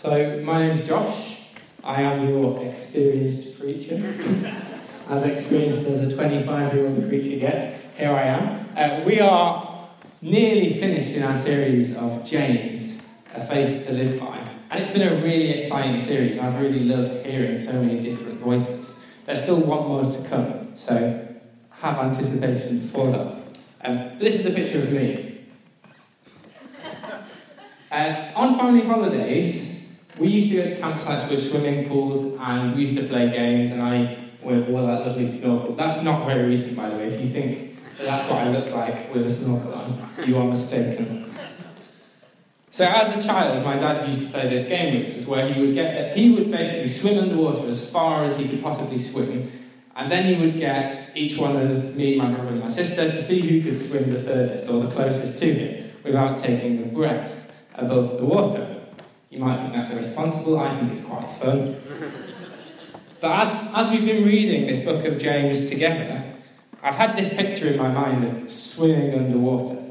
So, my name's Josh. I am your experienced preacher. as experienced as a 25 year old preacher gets, here I am. Uh, we are nearly finished in our series of James, A Faith to Live By. And it's been a really exciting series. I've really loved hearing so many different voices. There's still one more to come, so have anticipation for that. Um, this is a picture of me. Uh, on family holidays, we used to go to campsites with swimming pools and we used to play games and I wore all that lovely snorkel. That's not very recent, by the way. If you think that's what I look like with a snorkel on, you are mistaken. So as a child, my dad used to play this game with us where he would get he would basically swim underwater as far as he could possibly swim, and then he would get each one of me, my brother, and my sister to see who could swim the furthest or the closest to him without taking a breath above the water. You might think that's irresponsible, I think it's quite fun. but as, as we've been reading this book of James together, I've had this picture in my mind of swimming underwater.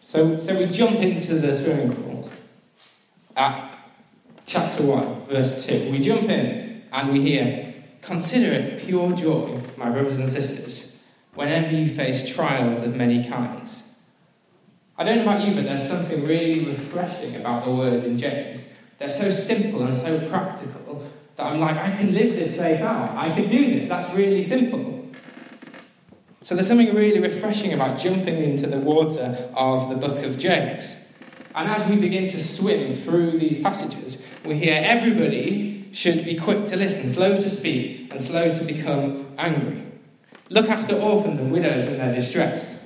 So, so we jump into the swimming pool at chapter 1, verse 2. We jump in and we hear, Consider it pure joy, my brothers and sisters, whenever you face trials of many kinds I don't know about you, but there's something really refreshing about the words in James. They're so simple and so practical that I'm like, I can live this faith out. I can do this. That's really simple. So there's something really refreshing about jumping into the water of the book of James. And as we begin to swim through these passages, we hear everybody should be quick to listen, slow to speak, and slow to become angry. Look after orphans and widows in their distress.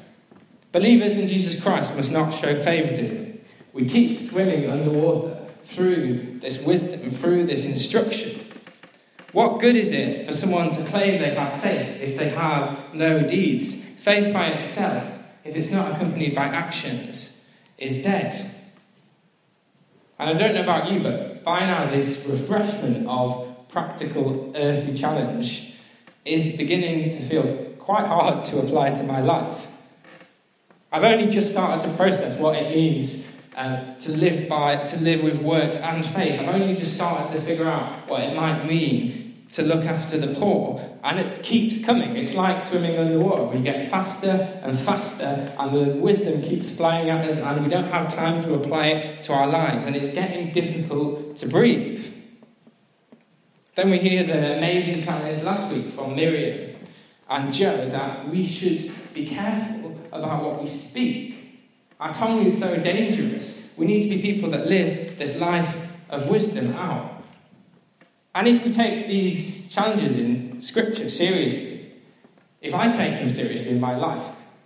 Believers in Jesus Christ must not show favoritism. We keep swimming underwater through this wisdom, through this instruction. What good is it for someone to claim they have faith if they have no deeds? Faith by itself, if it's not accompanied by actions, is dead. And I don't know about you, but by now this refreshment of practical earthly challenge is beginning to feel quite hard to apply to my life. I've only just started to process what it means uh, to live by, to live with works and faith. I've only just started to figure out what it might mean to look after the poor, and it keeps coming. It's like swimming underwater. We get faster and faster, and the wisdom keeps flying at us, and we don't have time to apply it to our lives, and it's getting difficult to breathe. Then we hear the amazing challenge last week from Miriam and Joe that we should be careful about what we speak. Our tongue is so dangerous. We need to be people that live this life of wisdom out. And if we take these challenges in Scripture seriously, if I take them seriously in my life,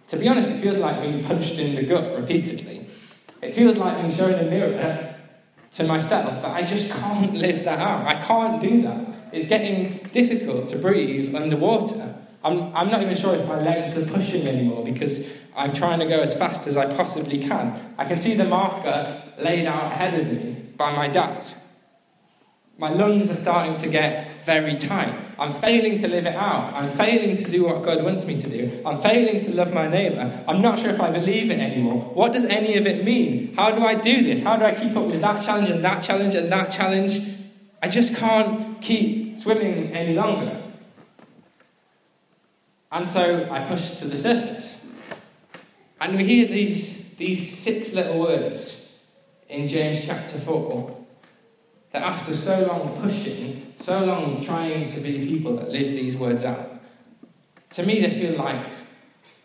to be honest, it feels like being punched in the gut repeatedly. It feels like being shown a mirror to myself that I just can't live that out. I can't do that. It's getting difficult to breathe underwater. I'm, I'm not even sure if my legs are pushing anymore because I'm trying to go as fast as I possibly can. I can see the marker laid out ahead of me by my dad. My lungs are starting to get very tight. I'm failing to live it out. I'm failing to do what God wants me to do. I'm failing to love my neighbour. I'm not sure if I believe it anymore. What does any of it mean? How do I do this? How do I keep up with that challenge and that challenge and that challenge? I just can't keep swimming any longer. And so I push to the surface. And we hear these, these six little words in James chapter 4 that after so long pushing, so long trying to be people that live these words out, to me they feel like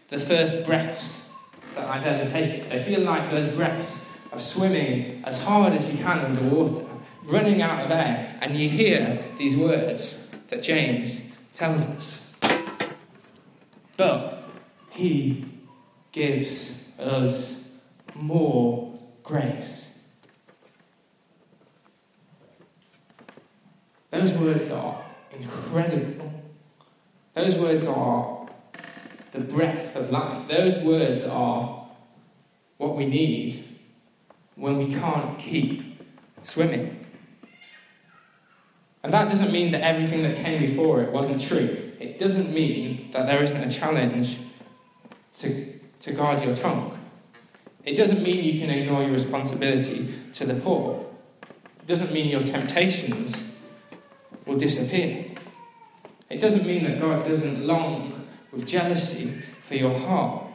the first breaths that I've ever taken. They feel like those breaths of swimming as hard as you can underwater, running out of air, and you hear these words that James tells us. But He gives us more grace. Those words are incredible. Those words are the breath of life. Those words are what we need when we can't keep swimming. And that doesn't mean that everything that came before it wasn't true it doesn't mean that there isn't a challenge to, to guard your tongue. It doesn't mean you can ignore your responsibility to the poor. It doesn't mean your temptations will disappear. It doesn't mean that God doesn't long with jealousy for your heart.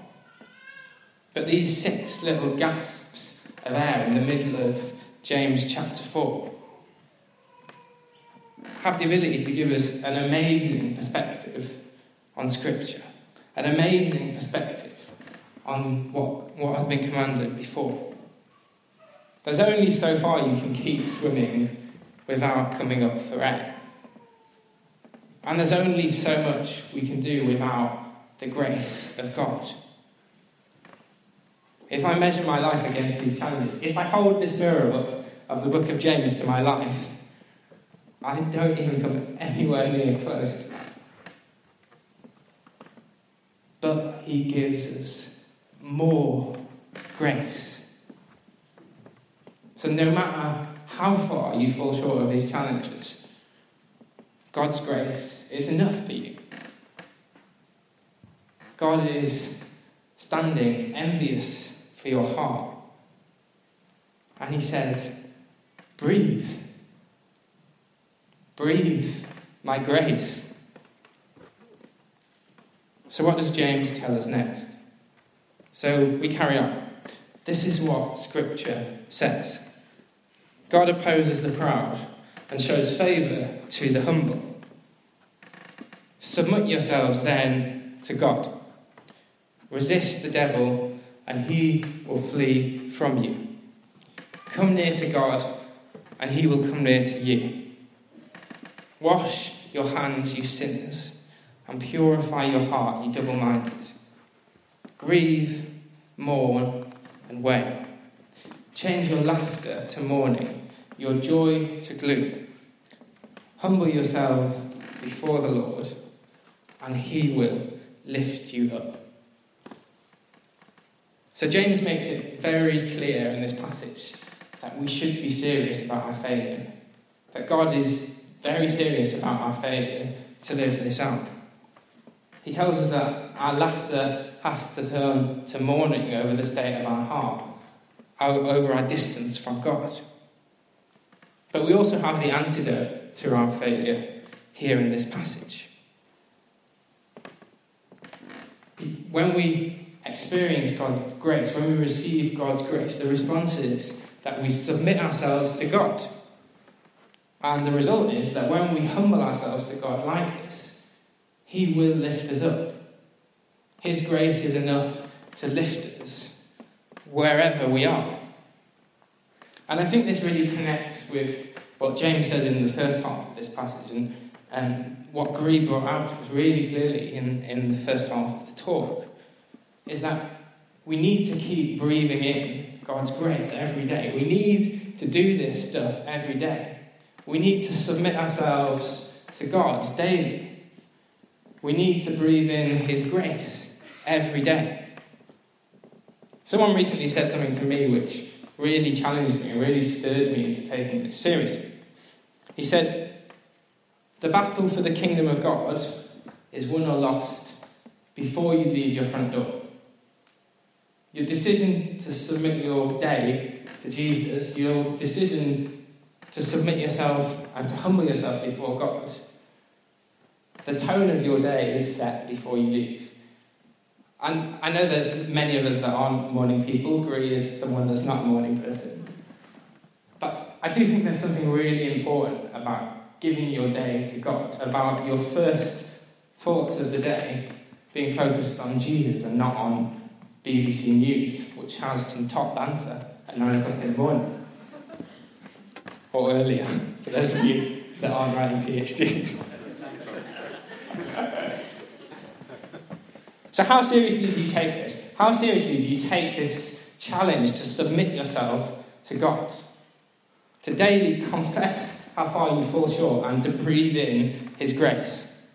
But these six little gasps of air in the middle of James chapter 4 have the ability to give us an amazing perspective on Scripture, an amazing perspective on what, what has been commanded before. There's only so far you can keep swimming without coming up for air. And there's only so much we can do without the grace of God. If I measure my life against these challenges, if I hold this mirror up of the book of James to my life, I don't even come anywhere near close. But he gives us more grace. So no matter how far you fall short of these challenges, God's grace is enough for you. God is standing envious for your heart. And he says, Breathe. Breathe my grace. So, what does James tell us next? So, we carry on. This is what Scripture says God opposes the proud and shows favour to the humble. Submit yourselves then to God. Resist the devil, and he will flee from you. Come near to God, and he will come near to you. Wash your hands, you sinners, and purify your heart, you double minded. Grieve, mourn, and wail. Change your laughter to mourning, your joy to gloom. Humble yourself before the Lord, and he will lift you up. So, James makes it very clear in this passage that we should be serious about our failure, that God is very serious about our failure to live this out. He tells us that our laughter has to turn to mourning over the state of our heart, over our distance from God. But we also have the antidote to our failure here in this passage. When we experience God's grace, when we receive God's grace, the response is that we submit ourselves to God. And the result is that when we humble ourselves to God like this, He will lift us up. His grace is enough to lift us wherever we are. And I think this really connects with what James says in the first half of this passage and, and what Gree brought out us really clearly in, in the first half of the talk is that we need to keep breathing in God's grace every day. We need to do this stuff every day. We need to submit ourselves to God daily. We need to breathe in His grace every day. Someone recently said something to me which really challenged me really stirred me into taking this seriously. He said, The battle for the kingdom of God is won or lost before you leave your front door. Your decision to submit your day to Jesus, your decision to submit yourself and to humble yourself before God. The tone of your day is set before you leave. And I know there's many of us that aren't morning people. Gree is someone that's not a morning person. But I do think there's something really important about giving your day to God, about your first thoughts of the day being focused on Jesus and not on BBC News, which has some top banter at 9 o'clock in the morning or earlier, for those of you that aren't writing PhDs. so, how seriously do you take this? How seriously do you take this challenge to submit yourself to God? To daily confess how far you fall short and to breathe in His grace.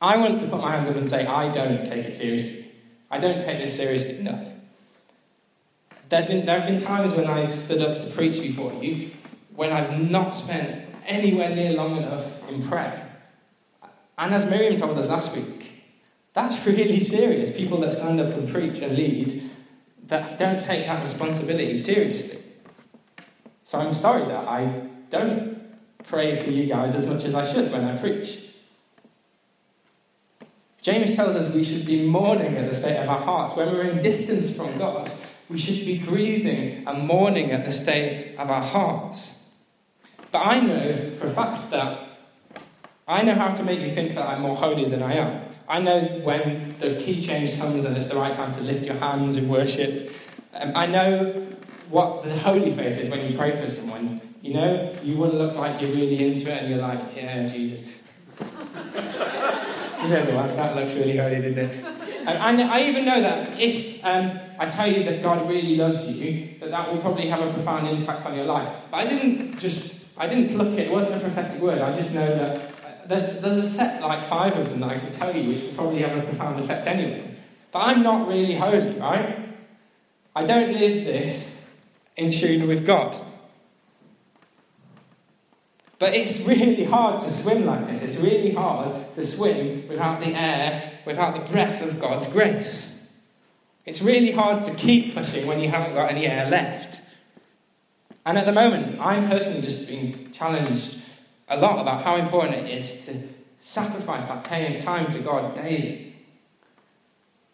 I want to put my hands up and say, I don't take it seriously. I don't take this seriously enough. There's been, there have been times when I've stood up to preach before you when I've not spent anywhere near long enough in prayer. And as Miriam told us last week, that's really serious. People that stand up and preach and lead that don't take that responsibility seriously. So I'm sorry that I don't pray for you guys as much as I should when I preach. James tells us we should be mourning at the state of our hearts. When we're in distance from God, we should be grieving and mourning at the state of our hearts. But I know for a fact that I know how to make you think that I'm more holy than I am. I know when the key change comes and it's the right time to lift your hands in worship. Um, I know what the holy face is when you pray for someone. You know, you wouldn't look like you're really into it and you're like, yeah, Jesus. you know the one, that looks really holy, didn't it? And, I even know that if um, I tell you that God really loves you, that that will probably have a profound impact on your life. But I didn't just, I didn't pluck it, it wasn't a prophetic word. I just know that uh, there's, there's a set, like five of them that I could tell you, which will probably have a profound effect anyway. But I'm not really holy, right? I don't live this in tune with God. But it's really hard to swim like this. It's really hard to swim without the air, without the breath of God's grace. It's really hard to keep pushing when you haven't got any air left. And at the moment, I'm personally just being challenged a lot about how important it is to sacrifice that time to God daily.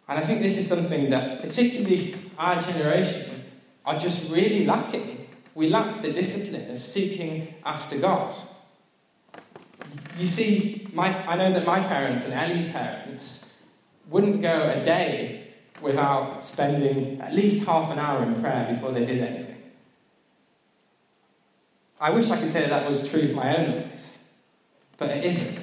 And I think this is something that, particularly our generation, are just really lacking. We lack the discipline of seeking after God. You see, my, I know that my parents and Ellie's parents wouldn't go a day without spending at least half an hour in prayer before they did anything. I wish I could say that that was true for my own life, but it isn't.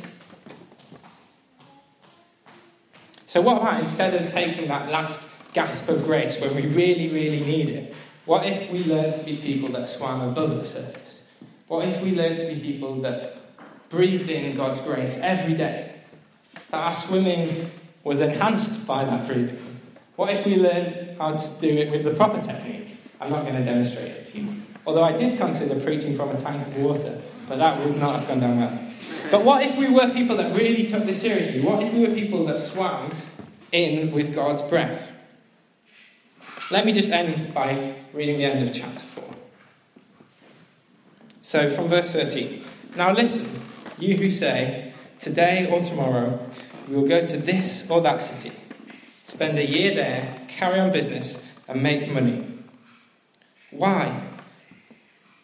So, what about instead of taking that last gasp of grace when we really, really need it, what if we learned to be people that swam above the surface? What if we learned to be people that breathed in God's grace every day? That our swimming was enhanced by that breathing? What if we learn how to do it with the proper technique? I'm not going to demonstrate it to you. Although I did consider preaching from a tank of water, but that would not have gone down well. But what if we were people that really took this seriously? What if we were people that swam in with God's breath? Let me just end by reading the end of chapter 4. So, from verse 13. Now listen, you who say, Today or tomorrow we will go to this or that city, spend a year there, carry on business, and make money. Why?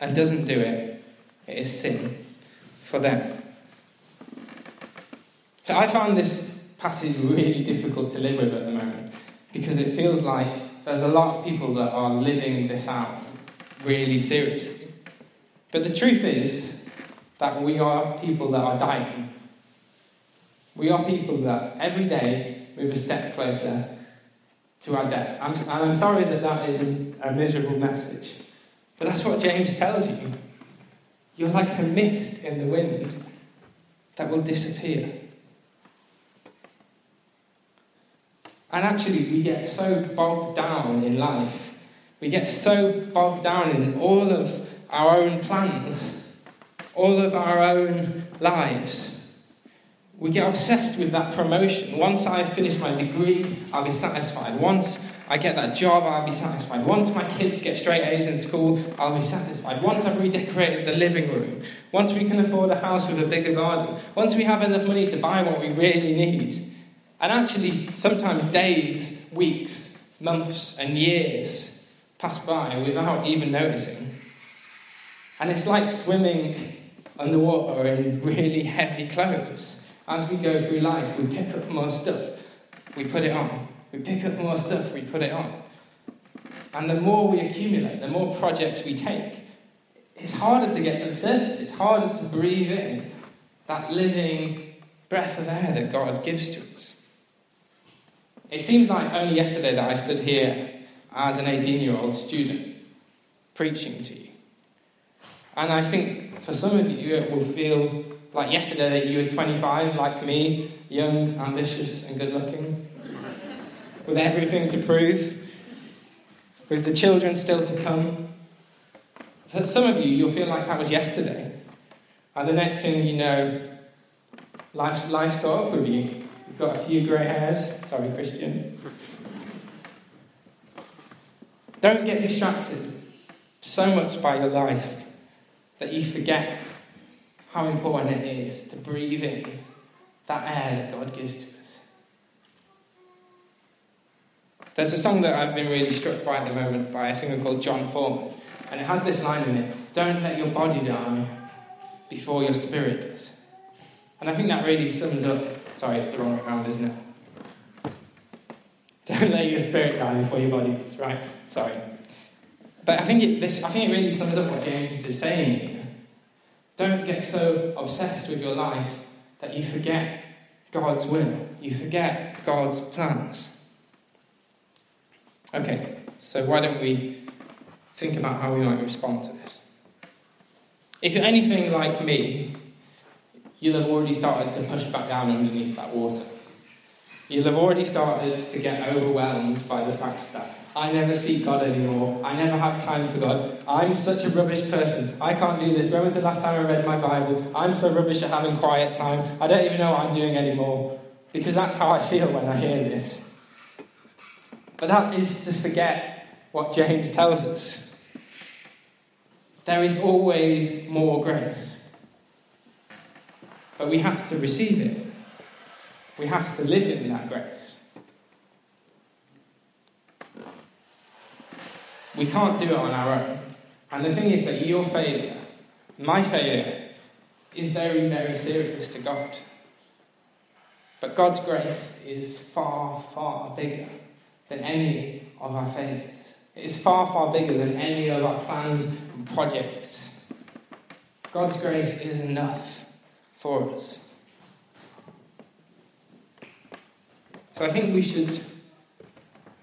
and doesn't do it, it is sin for them. So I found this passage really difficult to live with at the moment because it feels like there's a lot of people that are living this out really seriously. But the truth is that we are people that are dying. We are people that every day move a step closer to our death. I'm, and I'm sorry that that is a, a miserable message. But that's what James tells you. You're like a mist in the wind that will disappear. And actually, we get so bogged down in life. We get so bogged down in all of our own plans, all of our own lives. We get obsessed with that promotion. Once I finish my degree, I'll be satisfied. Once I get that job, I'll be satisfied. Once my kids get straight A's in school, I'll be satisfied. Once I've redecorated the living room, once we can afford a house with a bigger garden, once we have enough money to buy what we really need. And actually, sometimes days, weeks, months, and years pass by without even noticing. And it's like swimming underwater in really heavy clothes. As we go through life, we pick up more stuff, we put it on. We pick up more stuff, we put it on. And the more we accumulate, the more projects we take, it's harder to get to the surface. It's harder to breathe in that living breath of air that God gives to us. It seems like only yesterday that I stood here as an 18 year old student preaching to you. And I think for some of you, it will feel like yesterday that you were 25, like me, young, ambitious, and good looking, with everything to prove, with the children still to come. For some of you, you'll feel like that was yesterday. And the next thing you know, life, life's got up with you. You've got a few grey hairs. Sorry, Christian. Don't get distracted so much by your life that you forget how important it is to breathe in that air that God gives to There's a song that I've been really struck by at the moment by a singer called Jon Foreman, and it has this line in it Don't let your body die before your spirit does. And I think that really sums up. Sorry, it's the wrong way isn't it? Don't let your spirit die before your body does, right? Sorry. But I think it, this, I think it really sums up what James is saying here. Don't get so obsessed with your life that you forget God's will. You forget God's plans. Okay, so why don't we think about how we might respond to this? If you're anything like me, you'll have already started to push back down underneath that water. You'll have already started to get overwhelmed by the fact that I never seek God anymore. I never have time for God. I'm such a rubbish person. I can't do this. When was the last time I read my Bible? I'm so rubbish at having quiet time. I don't even know what I'm doing anymore. Because that's how I feel when I hear this. But that is to forget what James tells us. There is always more grace. But we have to receive it. We have to live in that grace. We can't do it on our own. And the thing is that your failure, my failure, is very, very serious to God. But God's grace is far, far bigger than any of our failures. It is far, far bigger than any of our plans and projects. God's grace is enough for us. So I think we should,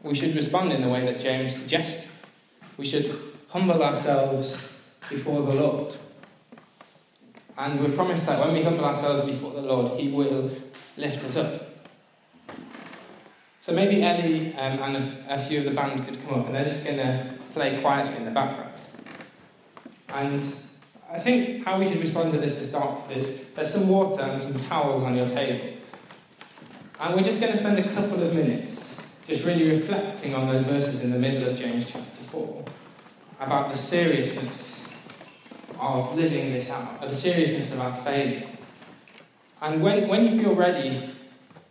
we should respond in the way that James suggests. We should humble ourselves before the Lord. And we're promised that when we humble ourselves before the Lord, He will lift us up. So maybe Ellie um, and a, a, few of the band could come up, and they're just going to play quietly in the background. And I think how we should respond to this to start is there's some water and some towels on your table. And we're just going to spend a couple of minutes just really reflecting on those verses in the middle of James chapter 4 about the seriousness of living this out, the seriousness of our failure. And when, when you feel ready,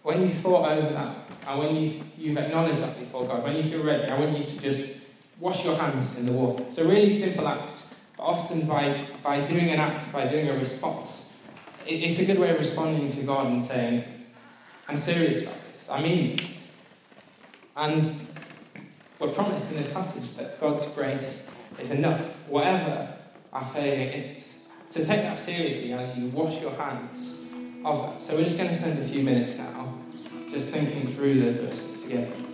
when you've thought over that, and when you've, you've acknowledged that before God, when you feel ready, I want you to just wash your hands in the water. It's a really simple act, but often by, by doing an act, by doing a response, it, it's a good way of responding to God and saying, I'm serious about this. I mean And we're promised in this passage that God's grace is enough, whatever our failure is. So take that seriously as you wash your hands of that. So we're just going to spend a few minutes now just thinking through those verses together.